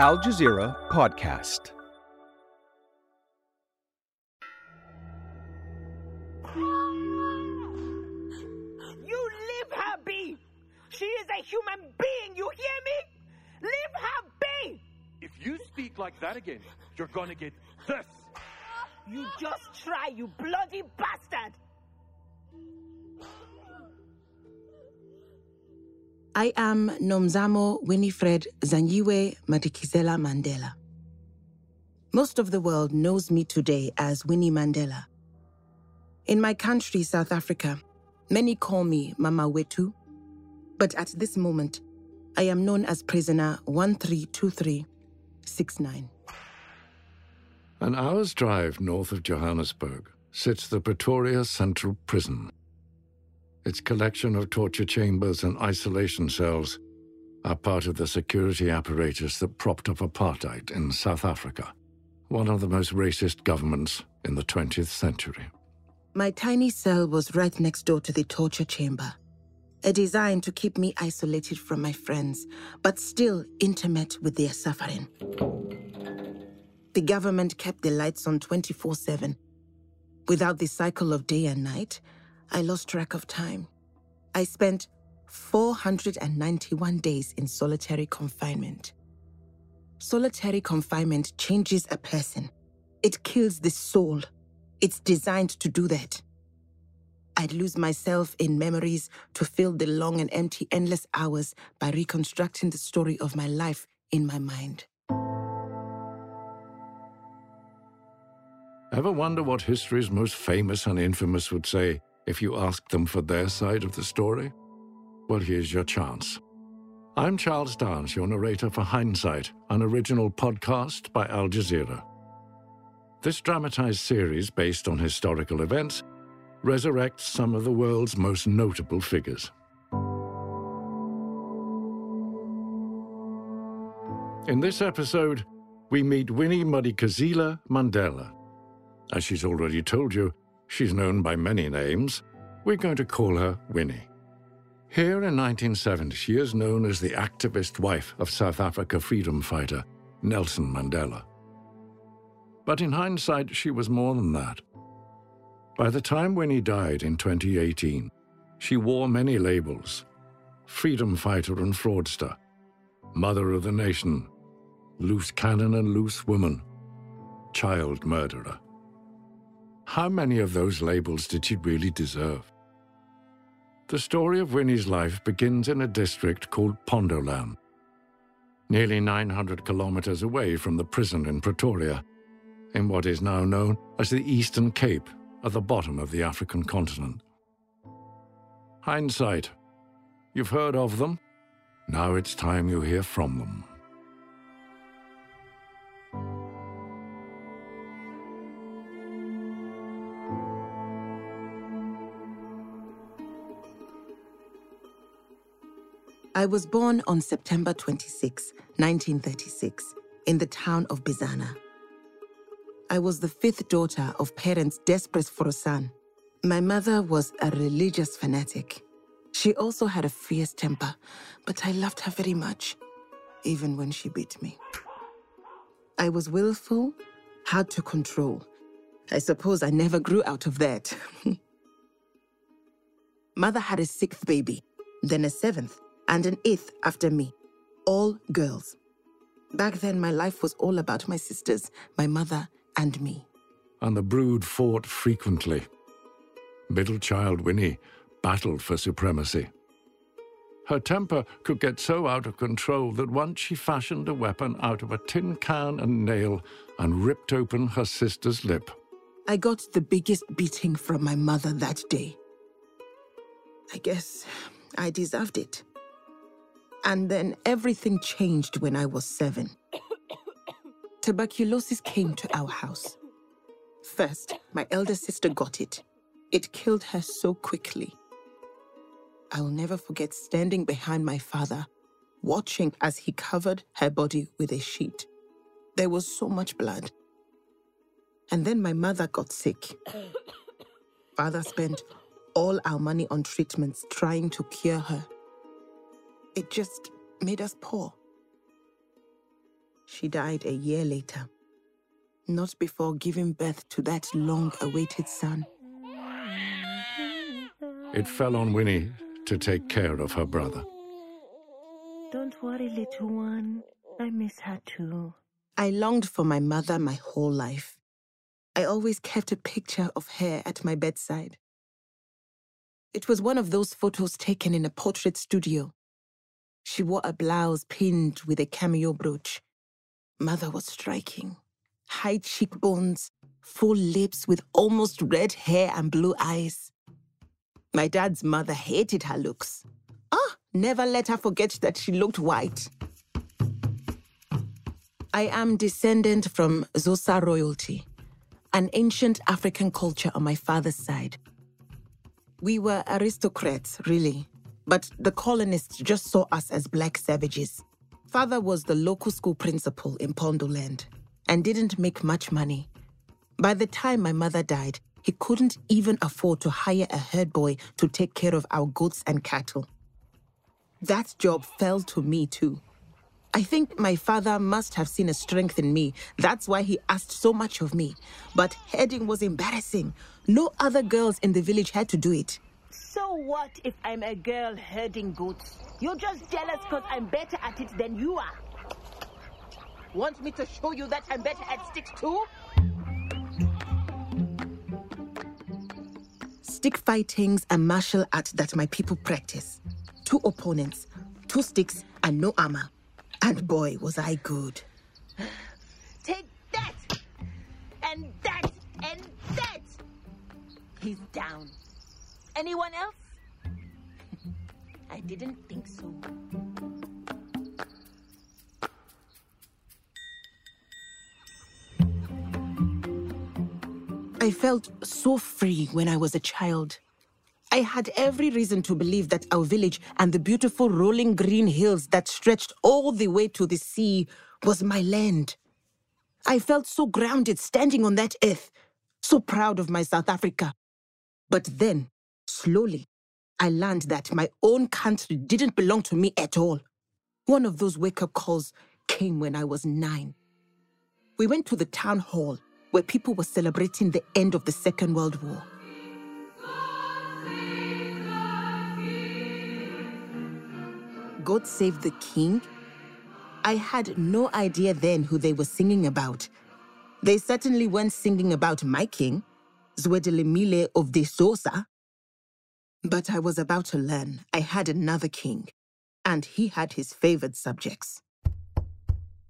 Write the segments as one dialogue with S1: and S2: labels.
S1: Al Jazeera Podcast.
S2: You leave her be! She is a human being, you hear me? Leave her be!
S3: If you speak like that again, you're gonna get this.
S2: You just try, you bloody bastard!
S4: I am Nomzamo Winifred Zanyiwe Madikizela Mandela. Most of the world knows me today as Winnie Mandela. In my country, South Africa, many call me Mama Wetu, but at this moment, I am known as prisoner 132369.
S5: An hour's drive north of Johannesburg sits the Pretoria Central Prison. Its collection of torture chambers and isolation cells are part of the security apparatus that propped up apartheid in South Africa, one of the most racist governments in the 20th century.
S4: My tiny cell was right next door to the torture chamber, a design to keep me isolated from my friends, but still intimate with their suffering. The government kept the lights on 24 7. Without the cycle of day and night, I lost track of time. I spent 491 days in solitary confinement. Solitary confinement changes a person, it kills the soul. It's designed to do that. I'd lose myself in memories to fill the long and empty, endless hours by reconstructing the story of my life in my mind.
S5: Ever wonder what history's most famous and infamous would say if you ask them for their side of the story? Well, here's your chance. I'm Charles Dance, your narrator for Hindsight, an original podcast by Al Jazeera. This dramatized series, based on historical events, resurrects some of the world's most notable figures. In this episode, we meet Winnie Madikizela Mandela. As she's already told you, she's known by many names. We're going to call her Winnie. Here in 1970, she is known as the activist wife of South Africa freedom fighter Nelson Mandela. But in hindsight, she was more than that. By the time Winnie died in 2018, she wore many labels freedom fighter and fraudster, mother of the nation, loose cannon and loose woman, child murderer. How many of those labels did she really deserve? The story of Winnie's life begins in a district called Pondoland, nearly 900 kilometers away from the prison in Pretoria, in what is now known as the Eastern Cape at the bottom of the African continent. Hindsight. You've heard of them. Now it's time you hear from them.
S4: I was born on September 26, 1936, in the town of Bizana. I was the fifth daughter of parents desperate for a son. My mother was a religious fanatic. She also had a fierce temper, but I loved her very much, even when she beat me. I was willful, hard to control. I suppose I never grew out of that. Mother had a sixth baby, then a seventh, and an eighth after me, all girls. Back then, my life was all about my sisters, my mother, and me.
S5: And the brood fought frequently. Middle child Winnie battled for supremacy. Her temper could get so out of control that once she fashioned a weapon out of a tin can and nail and ripped open her sister's lip.
S4: I got the biggest beating from my mother that day. I guess I deserved it. And then everything changed when I was seven. Tuberculosis came to our house. First, my elder sister got it. It killed her so quickly. I'll never forget standing behind my father, watching as he covered her body with a sheet. There was so much blood. And then my mother got sick. Father spent all our money on treatments trying to cure her. It just made us poor. She died a year later, not before giving birth to that long awaited son.
S5: It fell on Winnie to take care of her brother.
S2: Don't worry, little one. I miss her too.
S4: I longed for my mother my whole life. I always kept a picture of her at my bedside. It was one of those photos taken in a portrait studio. She wore a blouse pinned with a cameo brooch. Mother was striking. High cheekbones, full lips with almost red hair and blue eyes. My dad's mother hated her looks. Ah, never let her forget that she looked white. I am descendant from Xhosa royalty, an ancient African culture on my father's side. We were aristocrats, really, but the colonists just saw us as black savages. Father was the local school principal in Pondoland and didn't make much money. By the time my mother died, he couldn't even afford to hire a herd boy to take care of our goats and cattle. That job fell to me too. I think my father must have seen a strength in me. That's why he asked so much of me. But herding was embarrassing. No other girls in the village had to do it.
S2: So what if I'm a girl herding goats? You're just jealous because I'm better at it than you are. Want me to show you that I'm better at sticks too?
S4: Stick fighting's a martial art that my people practice. Two opponents, two sticks, and no armor. And boy, was I good.
S2: Take that! And that! And that! He's down. Anyone else? I didn't think so.
S4: I felt so free when I was a child. I had every reason to believe that our village and the beautiful rolling green hills that stretched all the way to the sea was my land. I felt so grounded standing on that earth, so proud of my South Africa. But then, slowly, I learned that my own country didn't belong to me at all. One of those wake up calls came when I was nine. We went to the town hall where people were celebrating the end of the Second World War. God Save the King? I had no idea then who they were singing about. They certainly weren't singing about my king, Zwedelimile of the Xhosa. But I was about to learn I had another king, and he had his favored subjects.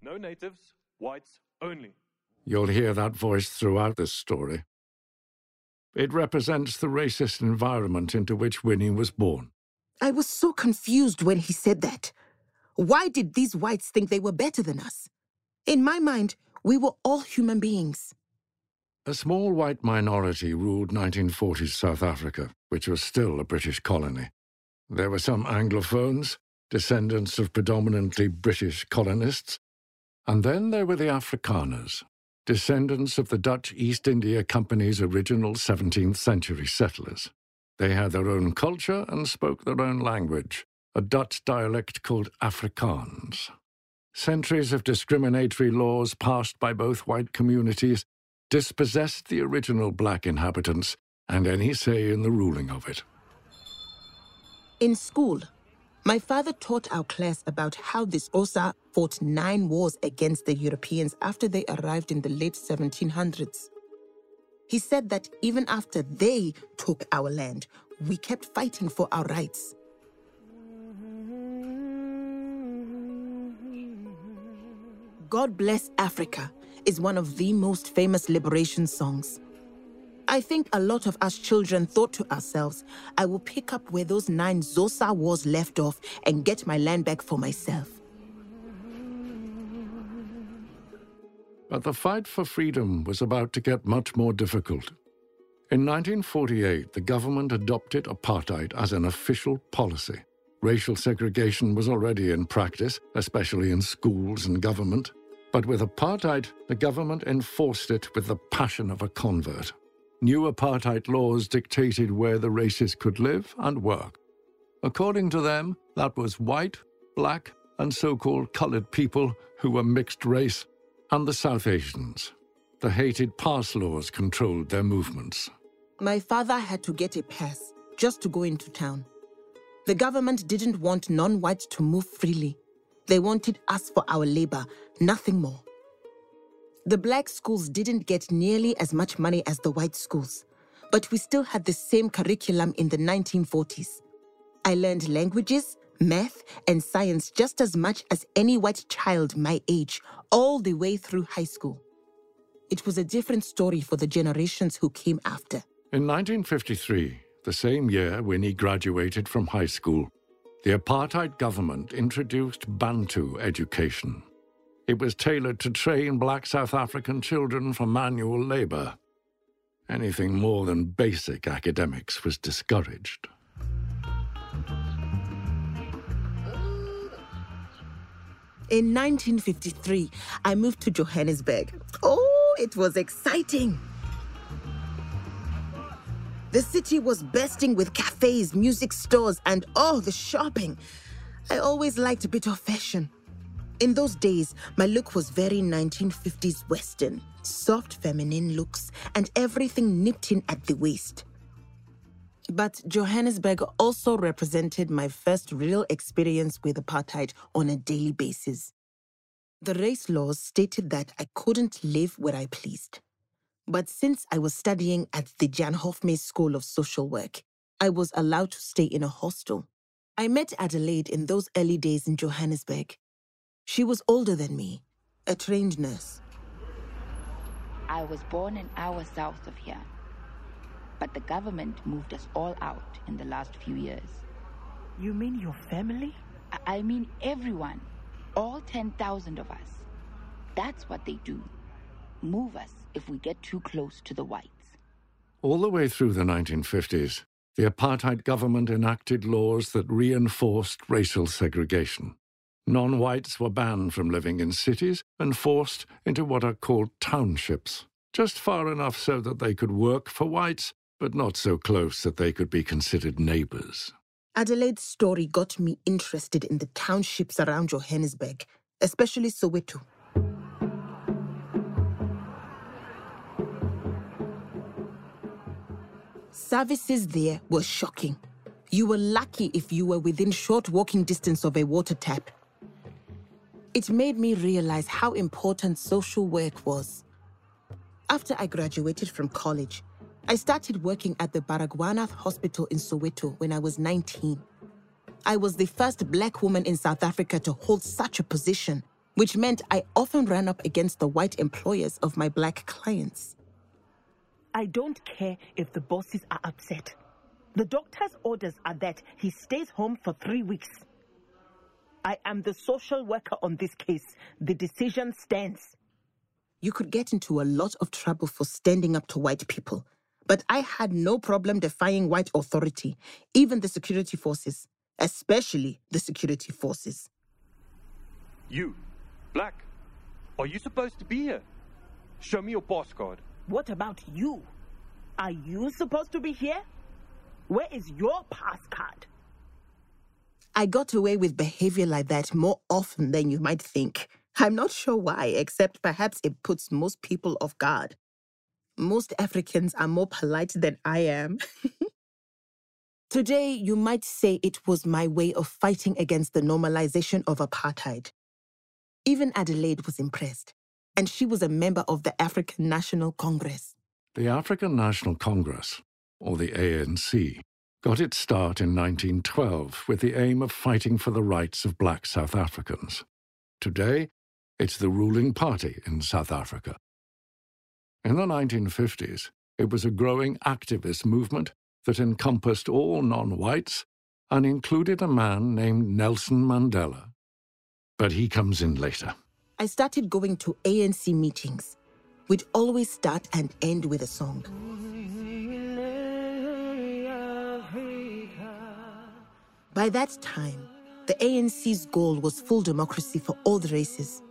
S3: No natives, whites only.
S5: You'll hear that voice throughout this story. It represents the racist environment into which Winnie was born.
S4: I was so confused when he said that. Why did these whites think they were better than us? In my mind, we were all human beings.
S5: A small white minority ruled 1940s South Africa, which was still a British colony. There were some Anglophones, descendants of predominantly British colonists, and then there were the Afrikaners, descendants of the Dutch East India Company's original 17th century settlers. They had their own culture and spoke their own language, a Dutch dialect called Afrikaans. Centuries of discriminatory laws passed by both white communities dispossessed the original black inhabitants and any say in the ruling of it.
S4: In school, my father taught our class about how the Xhosa fought nine wars against the Europeans after they arrived in the late 1700s. He said that even after they took our land, we kept fighting for our rights. God Bless Africa is one of the most famous liberation songs. I think a lot of us children thought to ourselves, I will pick up where those nine Xhosa wars left off and get my land back for myself.
S5: But the fight for freedom was about to get much more difficult. In 1948, the government adopted apartheid as an official policy. Racial segregation was already in practice, especially in schools and government. But with apartheid, the government enforced it with the passion of a convert. New apartheid laws dictated where the races could live and work. According to them, that was white, black, and so called colored people who were mixed race, and the South Asians. The hated pass laws controlled their movements.
S4: My father had to get a pass just to go into town. The government didn't want non whites to move freely. They wanted us for our labor, nothing more. The black schools didn't get nearly as much money as the white schools, but we still had the same curriculum in the 1940s. I learned languages, math, and science just as much as any white child my age, all the way through high school. It was a different story for the generations who came after.
S5: In 1953, the same year Winnie graduated from high school, the apartheid government introduced Bantu education. It was tailored to train black South African children for manual labor. Anything more than basic academics was discouraged.
S4: In 1953, I moved to Johannesburg. Oh, it was exciting. The city was bursting with cafes, music stores, and oh, the shopping. I always liked a bit of fashion. In those days, my look was very 1950s Western soft feminine looks, and everything nipped in at the waist. But Johannesburg also represented my first real experience with apartheid on a daily basis. The race laws stated that I couldn't live where I pleased. But since I was studying at the Jan Hofmeyr School of Social Work, I was allowed to stay in a hostel. I met Adelaide in those early days in Johannesburg. She was older than me, a trained nurse.
S6: I was born an hour south of here. But the government moved us all out in the last few years.
S2: You mean your family?
S6: I, I mean everyone. All 10,000 of us. That's what they do. Move us if we get too close to the whites.
S5: All the way through the 1950s, the apartheid government enacted laws that reinforced racial segregation. Non whites were banned from living in cities and forced into what are called townships, just far enough so that they could work for whites, but not so close that they could be considered neighbors.
S4: Adelaide's story got me interested in the townships around Johannesburg, especially Soweto. Services there were shocking. You were lucky if you were within short walking distance of a water tap. It made me realize how important social work was. After I graduated from college, I started working at the Baragwanath Hospital in Soweto when I was 19. I was the first black woman in South Africa to hold such a position, which meant I often ran up against the white employers of my black clients.
S2: I don't care if the bosses are upset. The doctor's orders are that he stays home for three weeks. I am the social worker on this case. The decision stands.
S4: You could get into a lot of trouble for standing up to white people, but I had no problem defying white authority, even the security forces, especially the security forces.
S3: You, Black, are you supposed to be here? Show me your pass card.
S2: What about you? Are you supposed to be here? Where is your pass card?
S4: I got away with behavior like that more often than you might think. I'm not sure why, except perhaps it puts most people off guard. Most Africans are more polite than I am. Today, you might say it was my way of fighting against the normalization of apartheid. Even Adelaide was impressed, and she was a member of the African National Congress.
S5: The African National Congress, or the ANC, got its start in 1912 with the aim of fighting for the rights of black South Africans. Today, it's the ruling party in South Africa. In the 1950s, it was a growing activist movement that encompassed all non whites and included a man named Nelson Mandela. But he comes in later.
S4: I started going to ANC meetings. We'd always start and end with a song. By that time, the ANC's goal was full democracy for all the races.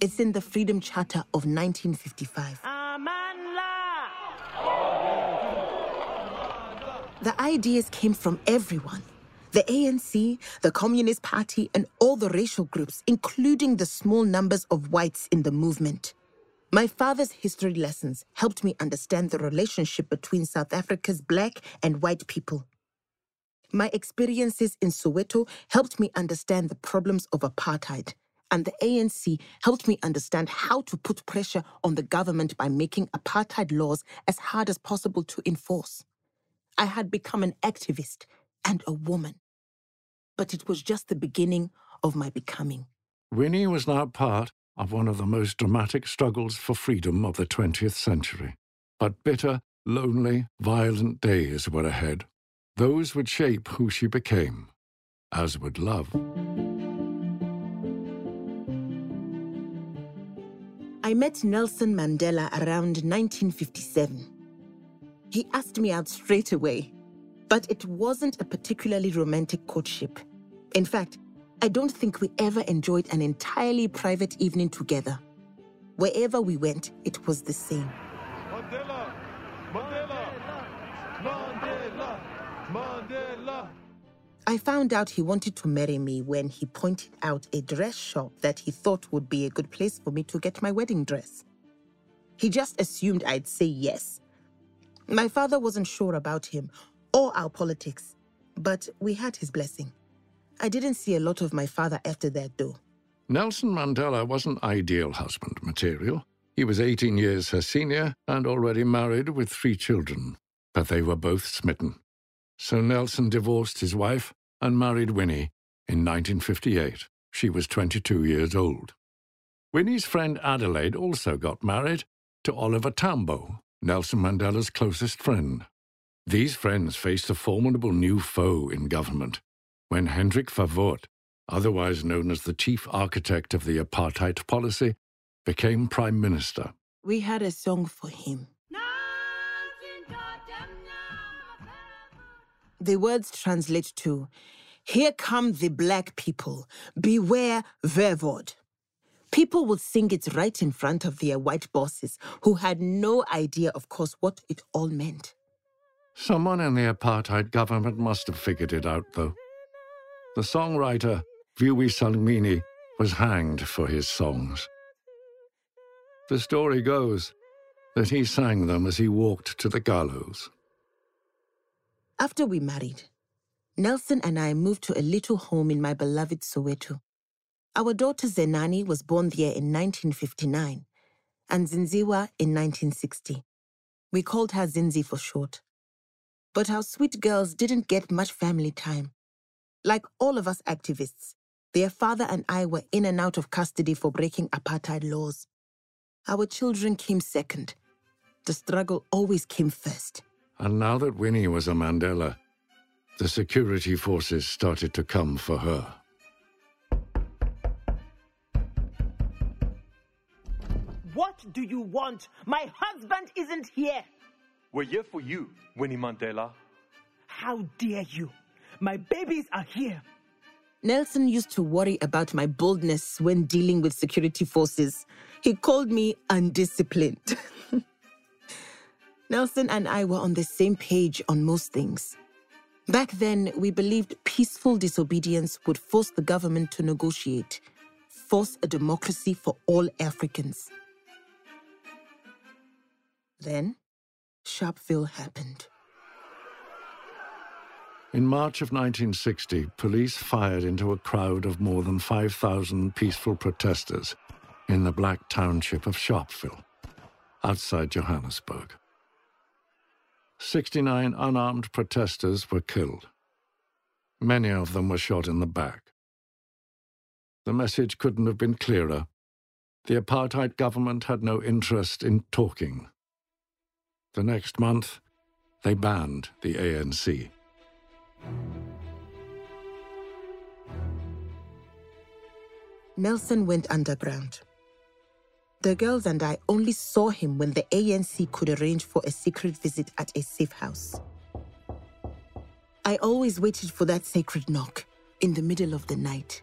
S4: It's in the Freedom Charter of 1955. The ideas came from everyone The ANC, the Communist Party, and all the racial groups, including the small numbers of whites in the movement. My father's history lessons helped me understand the relationship between South Africa's black and white people. My experiences in Soweto helped me understand the problems of apartheid, and the ANC helped me understand how to put pressure on the government by making apartheid laws as hard as possible to enforce. I had become an activist and a woman. But it was just the beginning of my becoming.
S5: Winnie was now part of one of the most dramatic struggles for freedom of the 20th century. But bitter, lonely, violent days were ahead. Those would shape who she became, as would love.
S4: I met Nelson Mandela around 1957. He asked me out straight away, but it wasn't a particularly romantic courtship. In fact, I don't think we ever enjoyed an entirely private evening together. Wherever we went, it was the same. I found out he wanted to marry me when he pointed out a dress shop that he thought would be a good place for me to get my wedding dress. He just assumed I'd say yes. My father wasn't sure about him or our politics, but we had his blessing. I didn't see a lot of my father after that, though.
S5: Nelson Mandela wasn't ideal husband material. He was 18 years her senior and already married with three children, but they were both smitten. So Nelson divorced his wife and married Winnie in 1958. She was 22 years old. Winnie's friend Adelaide also got married to Oliver Tambo, Nelson Mandela's closest friend. These friends faced a formidable new foe in government when Hendrik Verwoerd, otherwise known as the chief architect of the apartheid policy, became prime minister.
S4: We had a song for him. The words translate to, Here come the black people, beware Verwoerd. People would sing it right in front of their white bosses, who had no idea, of course, what it all meant.
S5: Someone in the apartheid government must have figured it out, though. The songwriter, Vuyisile Mini, was hanged for his songs. The story goes that he sang them as he walked to the gallows.
S4: After we married, Nelson and I moved to a little home in my beloved Soweto. Our daughter Zenani was born there in 1959 and Zindziswa in 1960. We called her Zinzi for short. But our sweet girls didn't get much family time. Like all of us activists, their father and I were in and out of custody for breaking apartheid laws. Our children came second. The struggle always came first.
S5: And now that Winnie was a Mandela, the security forces started to come for her.
S2: What do you want? My husband isn't here.
S3: We're here for you, Winnie Mandela.
S2: How dare you? My babies are here.
S4: Nelson used to worry about my boldness when dealing with security forces. He called me undisciplined. Nelson and I were on the same page on most things. Back then, we believed peaceful disobedience would force the government to negotiate, force a democracy for all Africans. Then, Sharpeville happened.
S5: In March of 1960, police fired into a crowd of more than 5,000 peaceful protesters in the black township of Sharpeville, outside Johannesburg. 69 unarmed protesters were killed. Many of them were shot in the back. The message couldn't have been clearer. The apartheid government had no interest in talking. The next month, they banned the ANC.
S4: Nelson went underground. The girls and I only saw him when the ANC could arrange for a secret visit at a safe house. I always waited for that sacred knock in the middle of the night.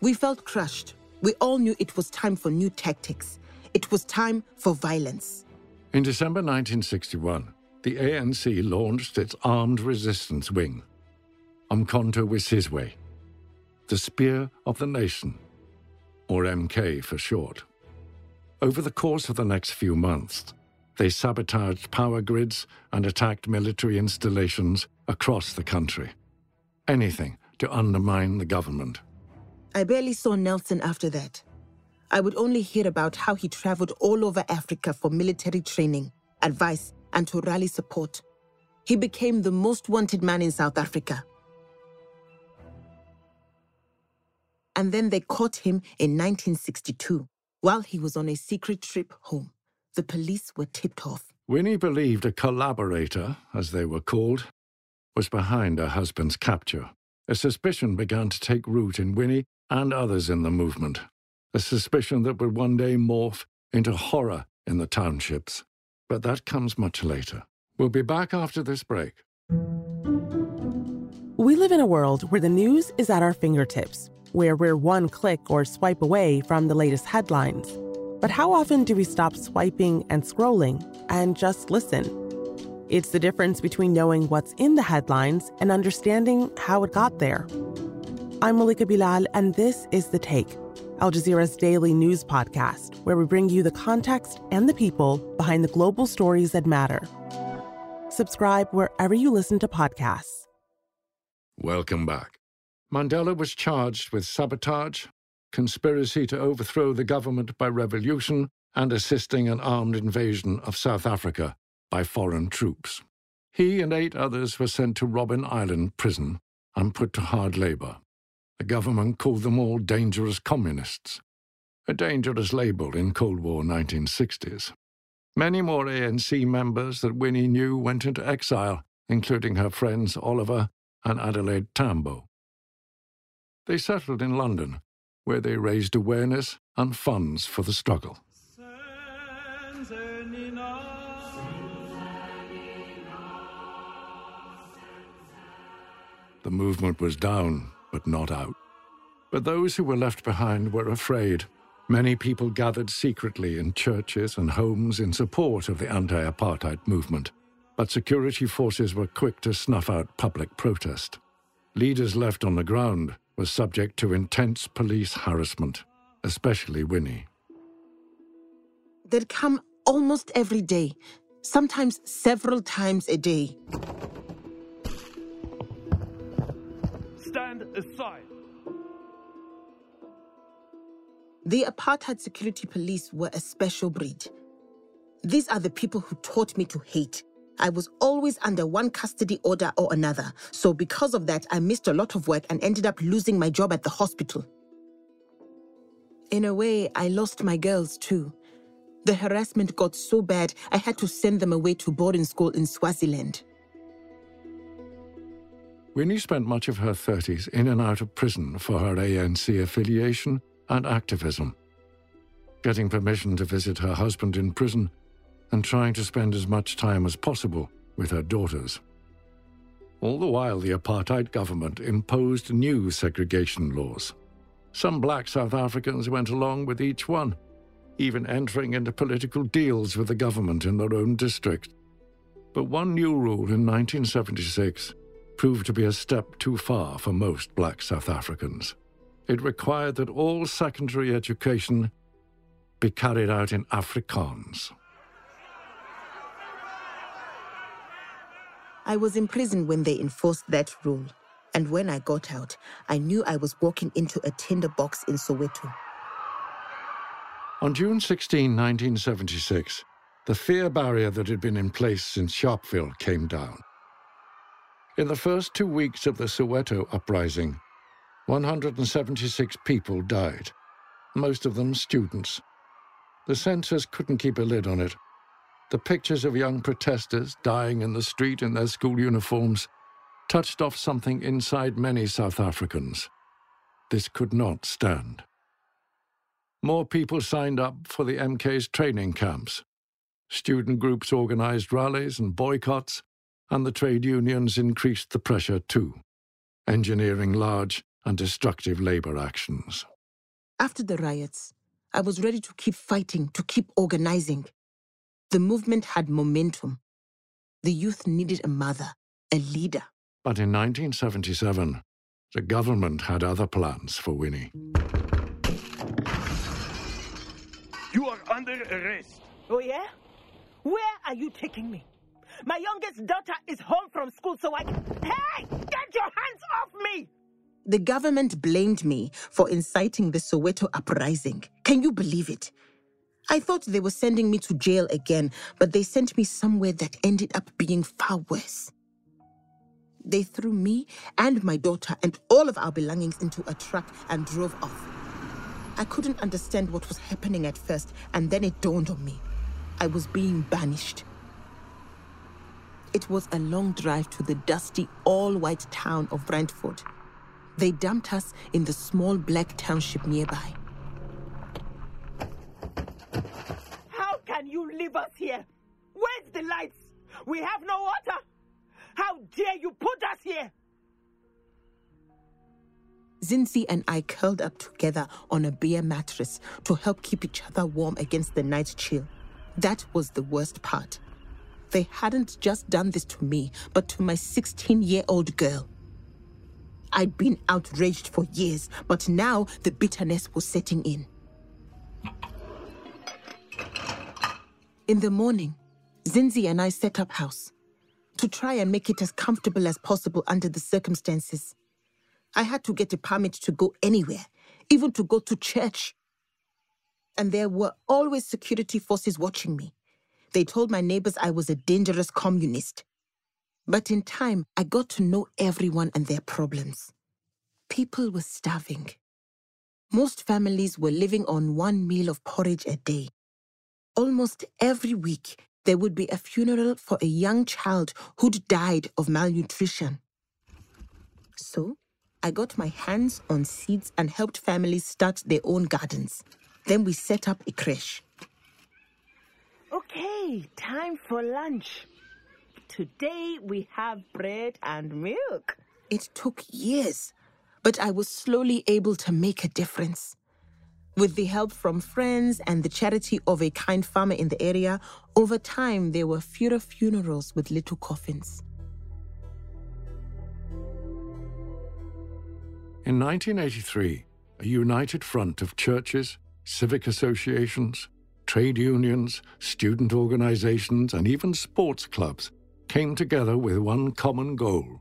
S4: We felt crushed. We all knew it was time for new tactics. It was time for violence.
S5: In December 1961, the ANC launched its Armed Resistance Wing. Umkhonto we Sizwe, the Spear of the Nation, or MK for short. Over the course of the next few months, they sabotaged power grids and attacked military installations across the country. Anything to undermine the government.
S4: I barely saw Nelson after that. I would only hear about how he traveled all over Africa for military training, advice, and to rally support. He became the most wanted man in South Africa. And then they caught him in 1962 while he was on a secret trip home. The police were tipped off.
S5: Winnie believed a collaborator, as they were called, was behind her husband's capture. A suspicion began to take root in Winnie and others in the movement. A suspicion that would one day morph into horror in the townships. But that comes much later. We'll be back after this break.
S7: We live in a world where the news is at our fingertips, where we're one click or swipe away from the latest headlines. But how often do we stop swiping and scrolling and just listen? It's the difference between knowing what's in the headlines and understanding how it got there. I'm Malika Bilal, and this is The Take, Al Jazeera's daily news podcast, where we bring you the context and the people behind the global stories that matter. Subscribe wherever you listen to podcasts.
S5: Welcome back. Mandela was charged with sabotage, conspiracy to overthrow the government by revolution, and assisting an armed invasion of South Africa by foreign troops. He and eight others were sent to Robben Island prison and put to hard labor. The government called them all dangerous communists, a dangerous label in Cold War 1960s. Many more ANC members that Winnie knew went into exile, including her friends Oliver and Adelaide Tambo. They settled in London, where they raised awareness and funds for the struggle. The movement was down, but not out. But those who were left behind were afraid. Many people gathered secretly in churches and homes in support of the anti apartheid movement, but security forces were quick to snuff out public protest. Leaders left on the ground were subject to intense police harassment, especially Winnie.
S4: They'd come almost every day, sometimes several times a day.
S3: Stand aside.
S4: The apartheid security police were a special breed. These are the people who taught me to hate. I was always under one custody order or another, so because of that, I missed a lot of work and ended up losing my job at the hospital. In a way, I lost my girls too. The harassment got so bad, I had to send them away to boarding school in Swaziland.
S5: Winnie spent much of her 30s in and out of prison for her ANC affiliation and activism. Getting permission to visit her husband in prison and trying to spend as much time as possible with her daughters. All the while, the apartheid government imposed new segregation laws. Some black South Africans went along with each one, even entering into political deals with the government in their own district. But one new rule in 1976 proved to be a step too far for most black South Africans. It required that all secondary education be carried out in Afrikaans.
S4: I was in prison when they enforced that rule. And when I got out, I knew I was walking into a tinderbox in Soweto.
S5: On June 16, 1976, the fear barrier that had been in place since Sharpeville came down. In the first two weeks of the Soweto uprising, 176 people died, most of them students. The censors couldn't keep a lid on it. The pictures of young protesters dying in the street in their school uniforms touched off something inside many South Africans. This could not stand. More people signed up for the MK's training camps. Student groups organized rallies and boycotts, and the trade unions increased the pressure too, engineering large and destructive labor actions.
S4: After the riots, I was ready to keep fighting, to keep organizing. The movement had momentum. The youth needed a mother, a leader.
S5: But in 1977, the government had other plans for Winnie.
S3: You are under arrest.
S2: Oh, yeah? Where are you taking me? My youngest daughter is home from school, so I can. Hey! Get your hands off me!
S4: The government blamed me for inciting the Soweto uprising. Can you believe it? I thought they were sending me to jail again, but they sent me somewhere that ended up being far worse. They threw me and my daughter and all of our belongings into a truck and drove off. I couldn't understand what was happening at first, and then it dawned on me. I was being banished. It was a long drive to the dusty, all white town of Brandfort. They dumped us in the small black township nearby.
S2: How us here? Where's the lights? We have no water. How dare you put us here?
S4: Zinzi and I curled up together on a bare mattress to help keep each other warm against the night chill. That was the worst part. They hadn't just done this to me, but to my 16 year old girl. I'd been outraged for years, but now the bitterness was setting in. In the morning, Zinzi and I set up house to try and make it as comfortable as possible under the circumstances. I had to get a permit to go anywhere, even to go to church. And there were always security forces watching me. They told my neighbors I was a dangerous communist. But in time, I got to know everyone and their problems. People were starving. Most families were living on one meal of porridge a day. Almost every week, there would be a funeral for a young child who'd died of malnutrition. So, I got my hands on seeds and helped families start their own gardens. Then we set up a creche.
S2: Okay, time for lunch. Today we have bread and milk.
S4: It took years, but I was slowly able to make a difference. With the help from friends and the charity of a kind farmer in the area, over time there were fewer funerals with little coffins.
S5: In 1983, a united front of churches, civic associations, trade unions, student organizations, and even sports clubs came together with one common goal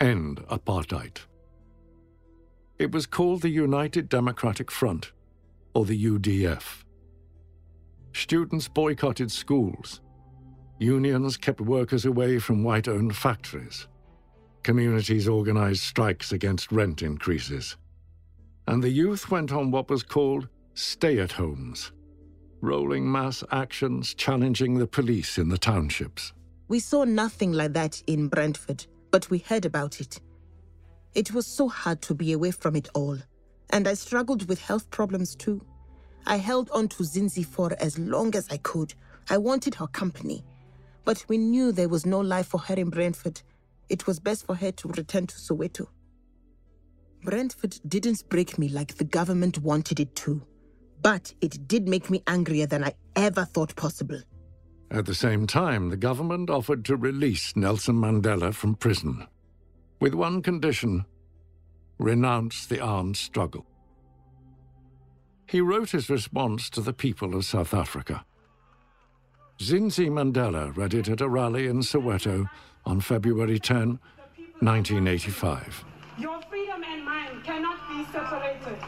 S5: end apartheid. It was called the United Democratic Front, or the UDF. Students boycotted schools. Unions kept workers away from white owned factories. Communities organized strikes against rent increases. And the youth went on what was called stay at homes rolling mass actions challenging the police in the townships.
S4: We saw nothing like that in Brandfort, but we heard about it. It was so hard to be away from it all, and I struggled with health problems too. I held on to Zinzi for as long as I could. I wanted her company, but we knew there was no life for her in Brandfort. It was best for her to return to Soweto. Brandfort didn't break me like the government wanted it to but it did make me angrier than I ever thought possible.
S5: At the same time, the government offered to release Nelson Mandela from prison, with one condition renounce the armed struggle. He wrote his response to the people of South Africa. Zinzi Mandela read it at a rally in Soweto on February 10, 1985.
S8: Your freedom and mine cannot be separated.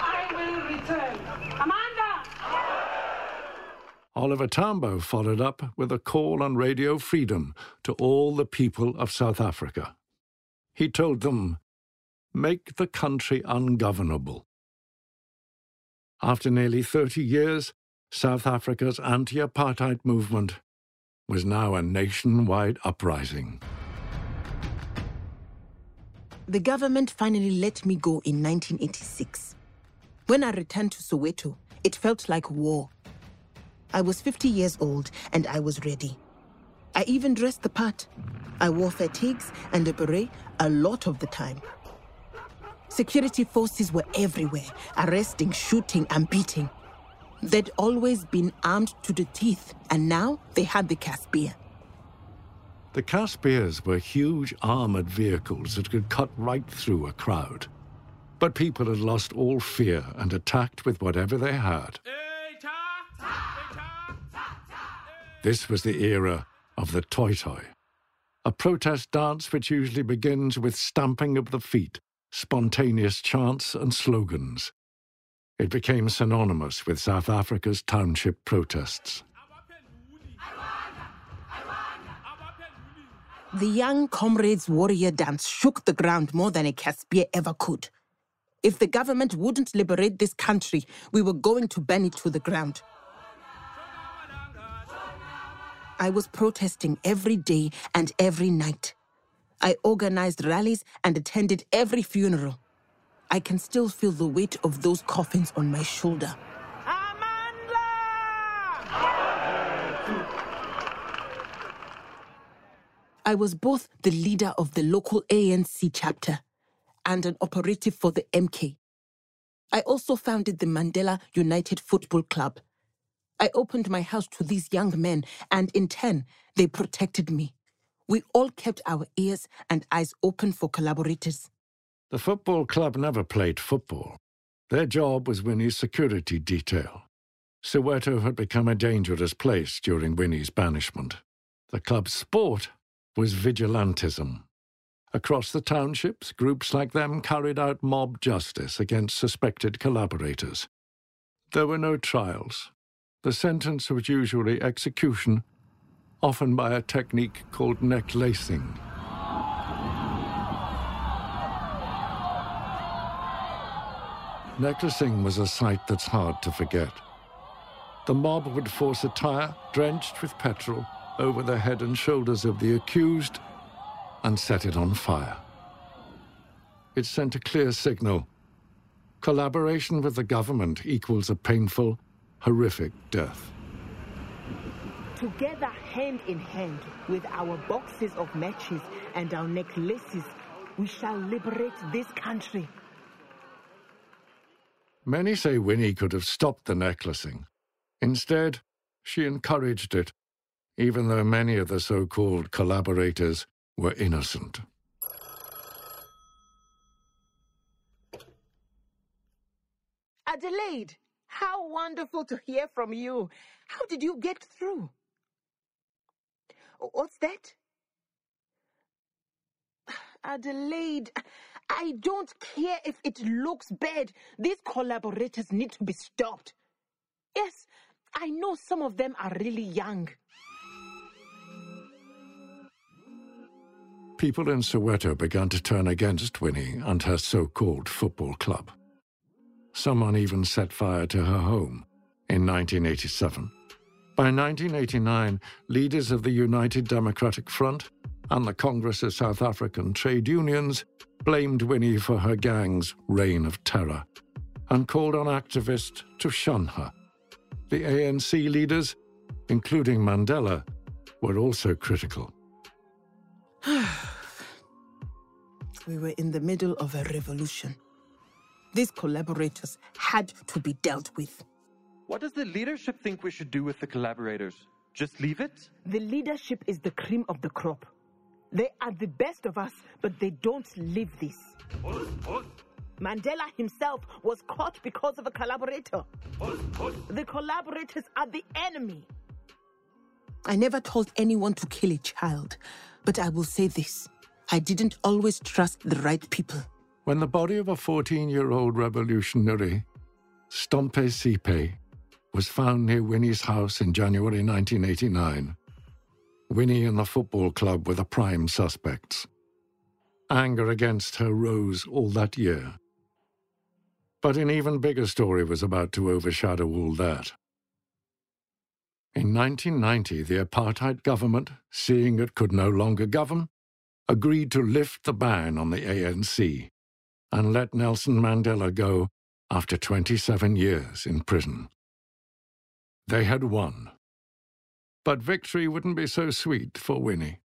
S8: I will return. Amandla!
S5: Oliver Tambo followed up with a call on Radio Freedom to all the people of South Africa. He told them, make the country ungovernable. After nearly 30 years, South Africa's anti apartheid movement was now a nationwide uprising.
S4: The government finally let me go in 1986. When I returned to Soweto, it felt like war. I was 50 years old and I was ready. I even dressed the part. I wore fatigues and a beret a lot of the time. Security forces were everywhere, arresting, shooting, and beating. They'd always been armed to the teeth, and now they had the Casspir.
S5: The Casspirs were huge armored vehicles that could cut right through a crowd. But people had lost all fear and attacked with whatever they had. This was the era of the Toy Toy, a protest dance which usually begins with stamping of the feet, spontaneous chants, and slogans. It became synonymous with South Africa's township protests.
S4: The young comrades' warrior dance shook the ground more than a Casspir ever could. If the government wouldn't liberate this country, we were going to burn it to the ground. I was protesting every day and every night. I organized rallies and attended every funeral. I can still feel the weight of those coffins on my shoulder. I was both the leader of the local ANC chapter and an operative for the MK. I also founded the Mandela United Football Club. I opened my house to these young men, and in turn, they protected me. We all kept our ears and eyes open for collaborators.
S5: The football club never played football. Their job was Winnie's security detail. Soweto had become a dangerous place during Winnie's banishment. The club's sport was vigilantism. Across the townships, groups like them carried out mob justice against suspected collaborators. There were no trials. The sentence was usually execution, often by a technique called neck necklacing. Necklacing was a sight that's hard to forget. The mob would force a tire drenched with petrol over the head and shoulders of the accused and set it on fire. It sent a clear signal. Collaboration with the government equals a painful, horrific death.
S2: Together, hand in hand, with our boxes of matches and our necklaces, we shall liberate this country.
S5: Many say Winnie could have stopped the necklacing. Instead, she encouraged it, even though many of the so called collaborators were innocent.
S2: Adelaide, how wonderful to hear from you. How did you get through? What's that? Adelaide, I don't care if it looks bad. These collaborators need to be stopped. Yes, I know some of them are really young.
S5: People in Soweto began to turn against Winnie and her so called football club. Someone even set fire to her home in 1987. By 1989, leaders of the United Democratic Front and the Congress of South African Trade Unions blamed Winnie for her gang's reign of terror and called on activists to shun her. The ANC leaders, including Mandela, were also critical.
S4: we were in the middle of a revolution. These collaborators had to be dealt with.
S3: What does the leadership think we should do with the collaborators? Just leave it?
S2: The leadership is the cream of the crop. They are the best of us, but they don't live this. Mandela himself was caught because of a collaborator. The collaborators are the enemy.
S4: I never told anyone to kill a child, but I will say this I didn't always trust the right people.
S5: When the body of a 14 year old revolutionary, Stompie Seipei, was found near Winnie's house in January 1989, Winnie and the football club were the prime suspects. Anger against her rose all that year. But an even bigger story was about to overshadow all that. In 1990, the apartheid government, seeing it could no longer govern, agreed to lift the ban on the ANC and let Nelson Mandela go after 27 years in prison. They had won. But victory wouldn't be so sweet for Winnie.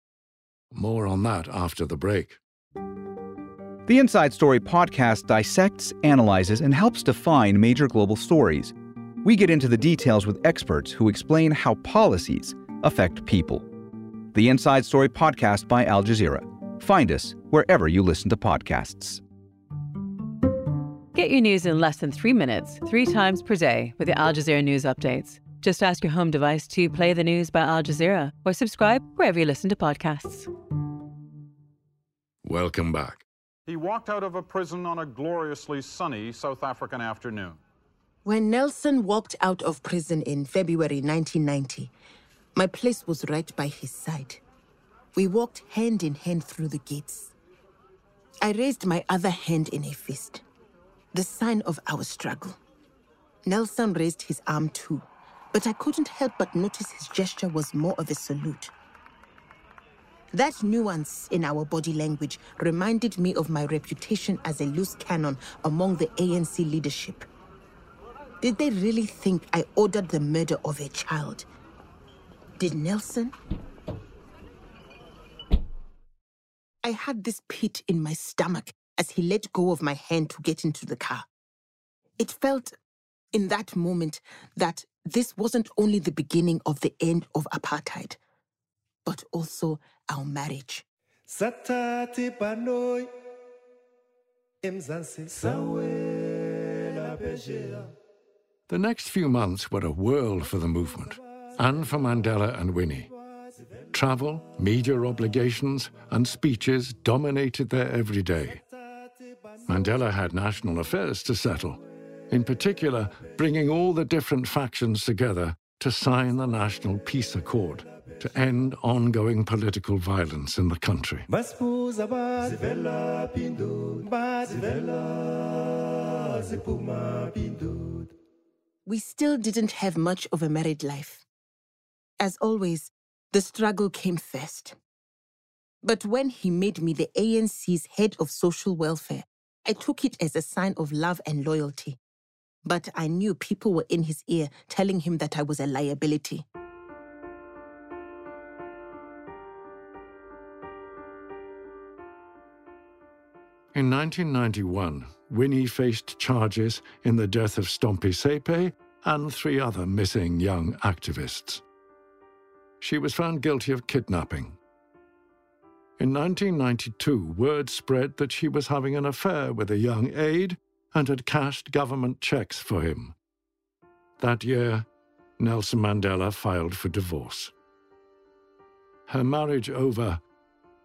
S5: More on that after the break.
S9: The Inside Story podcast dissects, analyzes, and helps define major global stories we get into the details with experts who explain how policies affect people. The Inside Story podcast by Al Jazeera. Find us wherever you listen to podcasts.
S10: Get your news in less than three minutes, three times per day with the Al Jazeera News Updates. Just ask your home device to play the news by Al Jazeera or subscribe wherever you listen to podcasts.
S5: Welcome back.
S11: He walked out of a prison on a gloriously sunny South African afternoon.
S4: When Nelson walked out of prison in February 1990, my place was right by his side. We walked hand in hand through the gates. I raised my other hand in a fist, the sign of our struggle. Nelson raised his arm too, but I couldn't help but notice his gesture was more of a salute. That nuance in our body language reminded me of my reputation as a loose cannon among the ANC leadership. Did they really think I ordered the murder of a child? Did Nelson? I had this pit in my stomach as he let go of my hand to get into the car. It felt, in that moment, that this wasn't only the beginning of the end of apartheid, but also our marriage.
S5: The next few months were a whirl for the movement, and for Mandela and Winnie. Travel, media obligations, and speeches dominated their everyday. Mandela had national affairs to settle, in particular, bringing all the different factions together to sign the National Peace Accord to end ongoing political violence in the country.
S4: We still didn't have much of a married life. As always, the struggle came first. But when he made me the ANC's head of social welfare, I took it as a sign of love and loyalty. But I knew people were in his ear telling him that I was a liability.
S5: In 1991, Winnie faced charges in the death of Stompie Seipei and three other missing young activists. She was found guilty of kidnapping. In 1992, word spread that she was having an affair with a young aide and had cashed government checks for him. That year, Nelson Mandela filed for divorce. Her marriage over,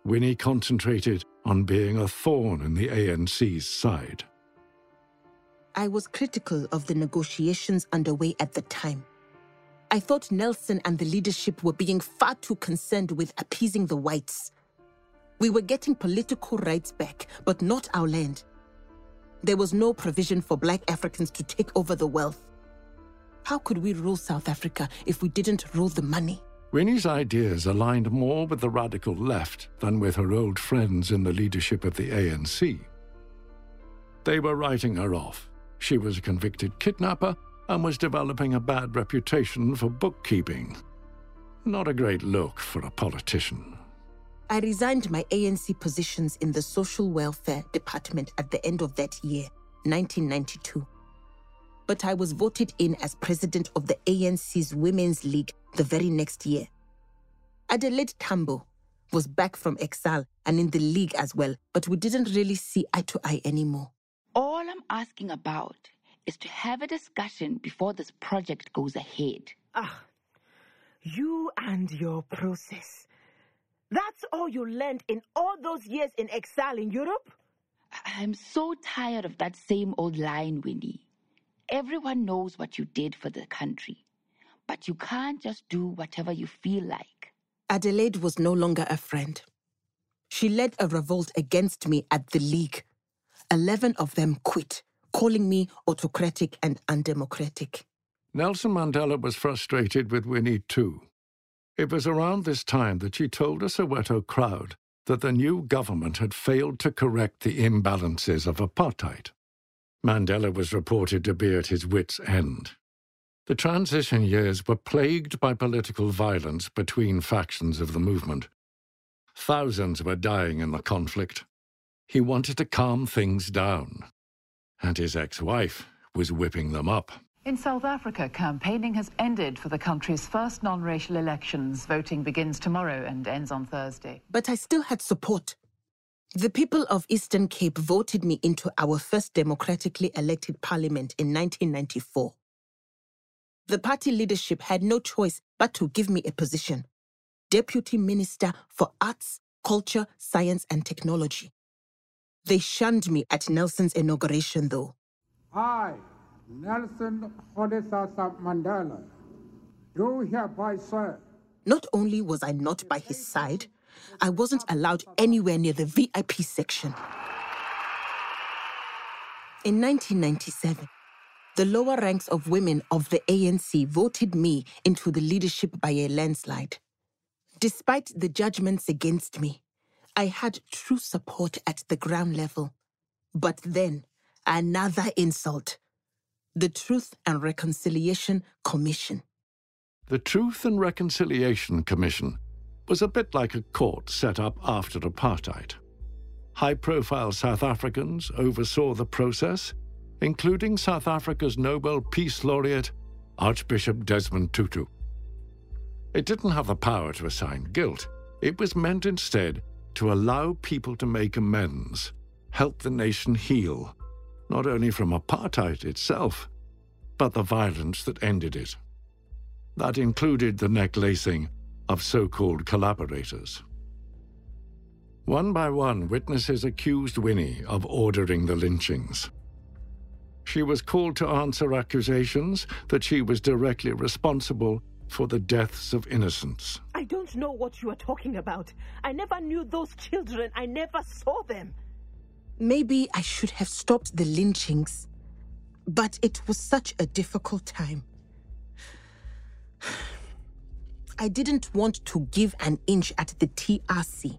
S5: Winnie concentrated on being a thorn in the ANC's side.
S4: I was critical of the negotiations underway at the time. I thought Nelson and the leadership were being far too concerned with appeasing the whites. We were getting political rights back, but not our land. There was no provision for black Africans to take over the wealth. How could we rule South Africa if we didn't rule the money?
S5: Winnie's ideas aligned more with the radical left than with her old friends in the leadership of the ANC. They were writing her off. She was a convicted kidnapper and was developing a bad reputation for bookkeeping. Not a great look for a politician.
S4: I resigned my ANC positions in the Social Welfare Department at the end of that year, 1992 but I was voted in as president of the ANC's Women's League the very next year. Adelaide Tambo was back from Exile and in the league as well, but we didn't really see eye to eye anymore.
S6: All I'm asking about is to have a discussion before this project goes ahead.
S2: Ah, you and your process. That's all you learned in all those years in exile in Europe?
S6: I'm so tired of that same old line, Winnie. Everyone knows what you did for the country, but you can't just do whatever you feel like.
S4: Adelaide was no longer a friend. She led a revolt against me at the League. Eleven of them quit, calling me autocratic and undemocratic.
S5: Nelson Mandela was frustrated with Winnie too. It was around this time that she told a Soweto crowd that the new government had failed to correct the imbalances of apartheid. Mandela was reported to be at his wits' end. The transition years were plagued by political violence between factions of the movement. Thousands were dying in the conflict. He wanted to calm things down, and his ex wife was whipping them up.
S12: In South Africa, campaigning has ended for the country's first non racial elections. Voting begins tomorrow and ends on Thursday.
S4: But I still had support. The people of Eastern Cape voted me into our first democratically elected parliament in 1994. The party leadership had no choice but to give me a position Deputy Minister for Arts, Culture, Science and Technology. They shunned me at Nelson's inauguration, though.
S13: I, Nelson Rolihlahla Mandela, do hereby swear.
S4: Not only was I not by his side, I wasn't allowed anywhere near the VIP section. In 1997, the lower ranks of women of the ANC voted me into the leadership by a landslide. Despite the judgments against me, I had true support at the ground level. But then, another insult the Truth and Reconciliation Commission.
S5: The Truth and Reconciliation Commission was a bit like a court set up after apartheid. High profile South Africans oversaw the process, including South Africa's Nobel Peace Laureate, Archbishop Desmond Tutu. It didn't have the power to assign guilt, it was meant instead to allow people to make amends, help the nation heal, not only from apartheid itself, but the violence that ended it. That included the necklacing of so called collaborators. One by one, witnesses accused Winnie of ordering the lynchings. She was called to answer accusations that she was directly responsible for the deaths of innocents.
S2: I don't know what you are talking about. I never knew those children. I never saw them.
S4: Maybe I should have stopped the lynchings, but it was such a difficult time. I didn't want to give an inch at the TRC.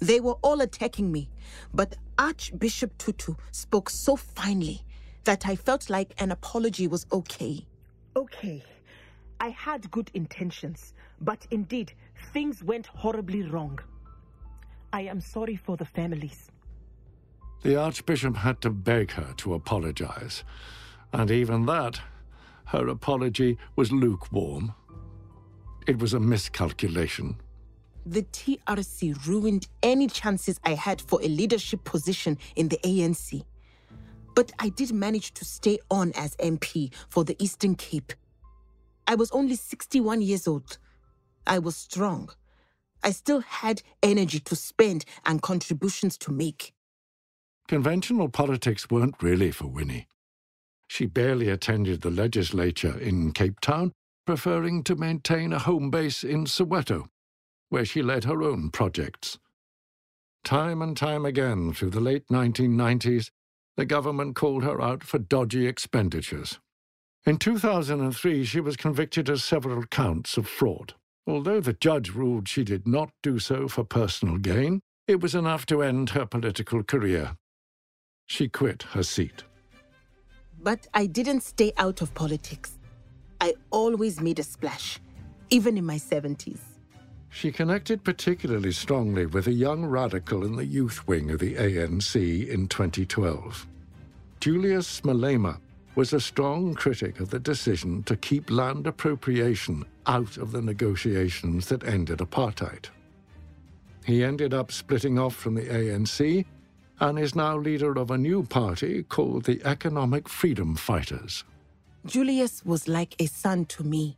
S4: They were all attacking me, but Archbishop Tutu spoke so finely that I felt like an apology was okay.
S2: Okay. I had good intentions, but indeed, things went horribly wrong. I am sorry for the families.
S5: The Archbishop had to beg her to apologize, and even that, her apology was lukewarm. It was a miscalculation.
S4: The TRC ruined any chances I had for a leadership position in the ANC. But I did manage to stay on as MP for the Eastern Cape. I was only 61 years old. I was strong. I still had energy to spend and contributions to make.
S5: Conventional politics weren't really for Winnie. She barely attended the legislature in Cape Town, preferring to maintain a home base in Soweto, where she led her own projects. Time and time again through the late 1990s, the government called her out for dodgy expenditures. In 2003, she was convicted of several counts of fraud. Although the judge ruled she did not do so for personal gain, it was enough to end her political career. She quit her seat.
S4: But I didn't stay out of politics. I always made a splash, even in my 70s.
S5: She connected particularly strongly with a young radical in the youth wing of the ANC in 2012. Julius Malema was a strong critic of the decision to keep land appropriation out of the negotiations that ended apartheid. He ended up splitting off from the ANC and is now leader of a new party called the Economic Freedom Fighters.
S4: Julius was like a son to me.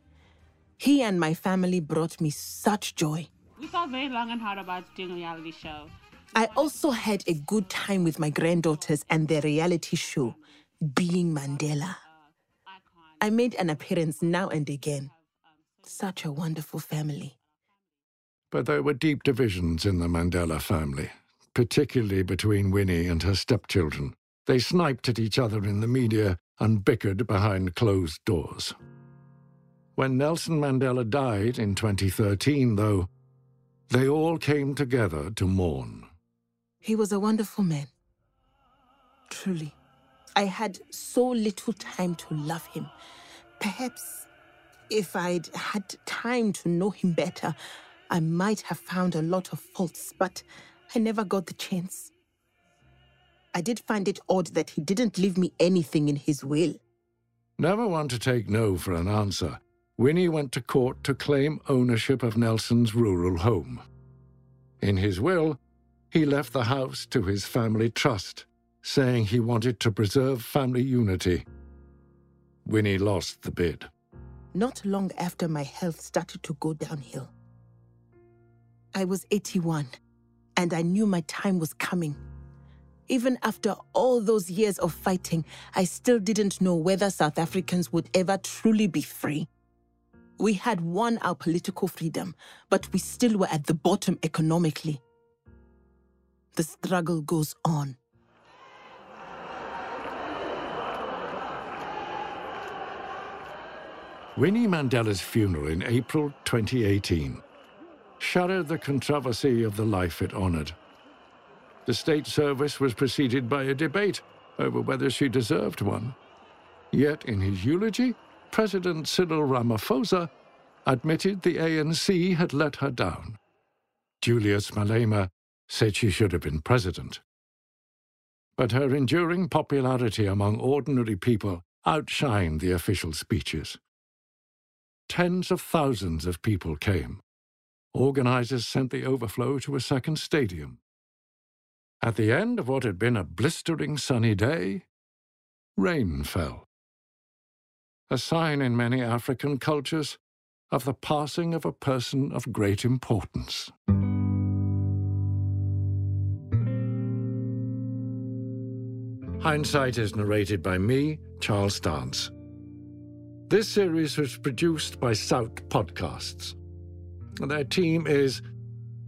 S4: He and my family brought me such joy.
S8: We thought very long and hard about doing a reality show.
S4: I also had a good time with my granddaughters and their reality show, Being Mandela. I made an appearance now and again. Such a wonderful family.
S5: But there were deep divisions in the Mandela family, particularly between Winnie and her stepchildren. They sniped at each other in the media and bickered behind closed doors. When Nelson Mandela died in 2013, though, they all came together to mourn.
S4: He was a wonderful man. Truly. I had so little time to love him. Perhaps if I'd had time to know him better, I might have found a lot of faults, but I never got the chance. I did find it odd that he didn't leave me anything in his will.
S5: Never one to take no for an answer, Winnie went to court to claim ownership of Nelson's rural home. In his will, he left the house to his family trust, saying he wanted to preserve family unity. Winnie lost the bid.
S4: Not long after my health started to go downhill. I was 81, and I knew my time was coming. Even after all those years of fighting, I still didn't know whether South Africans would ever truly be free. We had won our political freedom, but we still were at the bottom economically. The struggle goes on.
S5: Winnie Mandela's funeral in April 2018 shadowed the controversy of the life it honored. The state service was preceded by a debate over whether she deserved one. Yet in his eulogy, President Cyril Ramaphosa admitted the ANC had let her down. Julius Malema said she should have been president. But her enduring popularity among ordinary people outshined the official speeches. Tens of thousands of people came. Organizers sent the overflow to a second stadium. At the end of what had been a blistering sunny day, rain fell. A sign in many African cultures of the passing of a person of great importance. Hindsight is narrated by me, Charles Dance. This series was produced by Sowt Podcasts. Their team is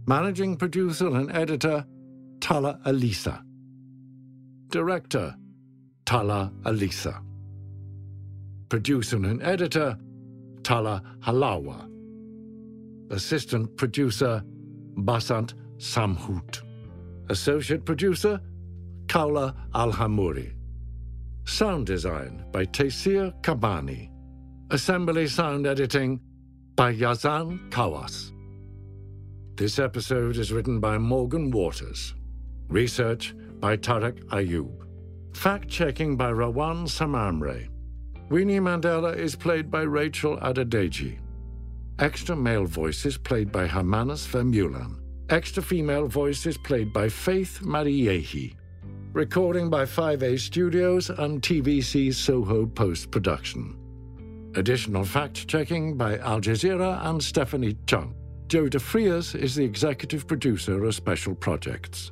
S5: managing producer and editor Tala Alisa, director Tala Alisa, producer and editor Tala Halawa, assistant producer Basant Samhut, associate producer Kaula Alhamuri, sound design by Taysir Kabani. Assembly sound editing by Yazan Kawas. This episode is written by Morgan Waters. Research by Tarek Ayub. Fact checking by Rawan Samamre. Winnie Mandela is played by Rachel Adedeji. Extra male voices played by Hermanus Vermeulen. Extra female voices played by Faith Mariehi. Recording by 5A Studios and TVC Soho Post Production. Additional fact checking by Al Jazeera and Stephanie Chung. Joe DeFrias is the executive producer of special projects.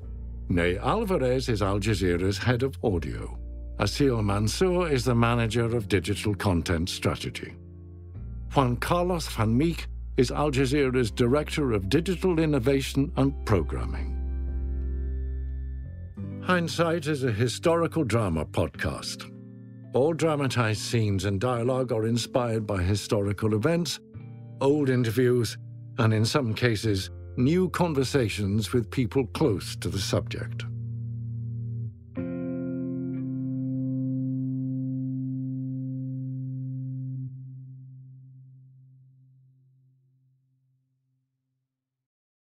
S5: Ney Alvarez is Al Jazeera's head of audio. Asil Mansour is the manager of digital content strategy. Juan Carlos Van Meek is Al Jazeera's director of digital innovation and programming. Hindsight is a historical drama podcast. All dramatized scenes and dialogue are inspired by historical events, old interviews, and in some cases, new conversations with people close to the subject.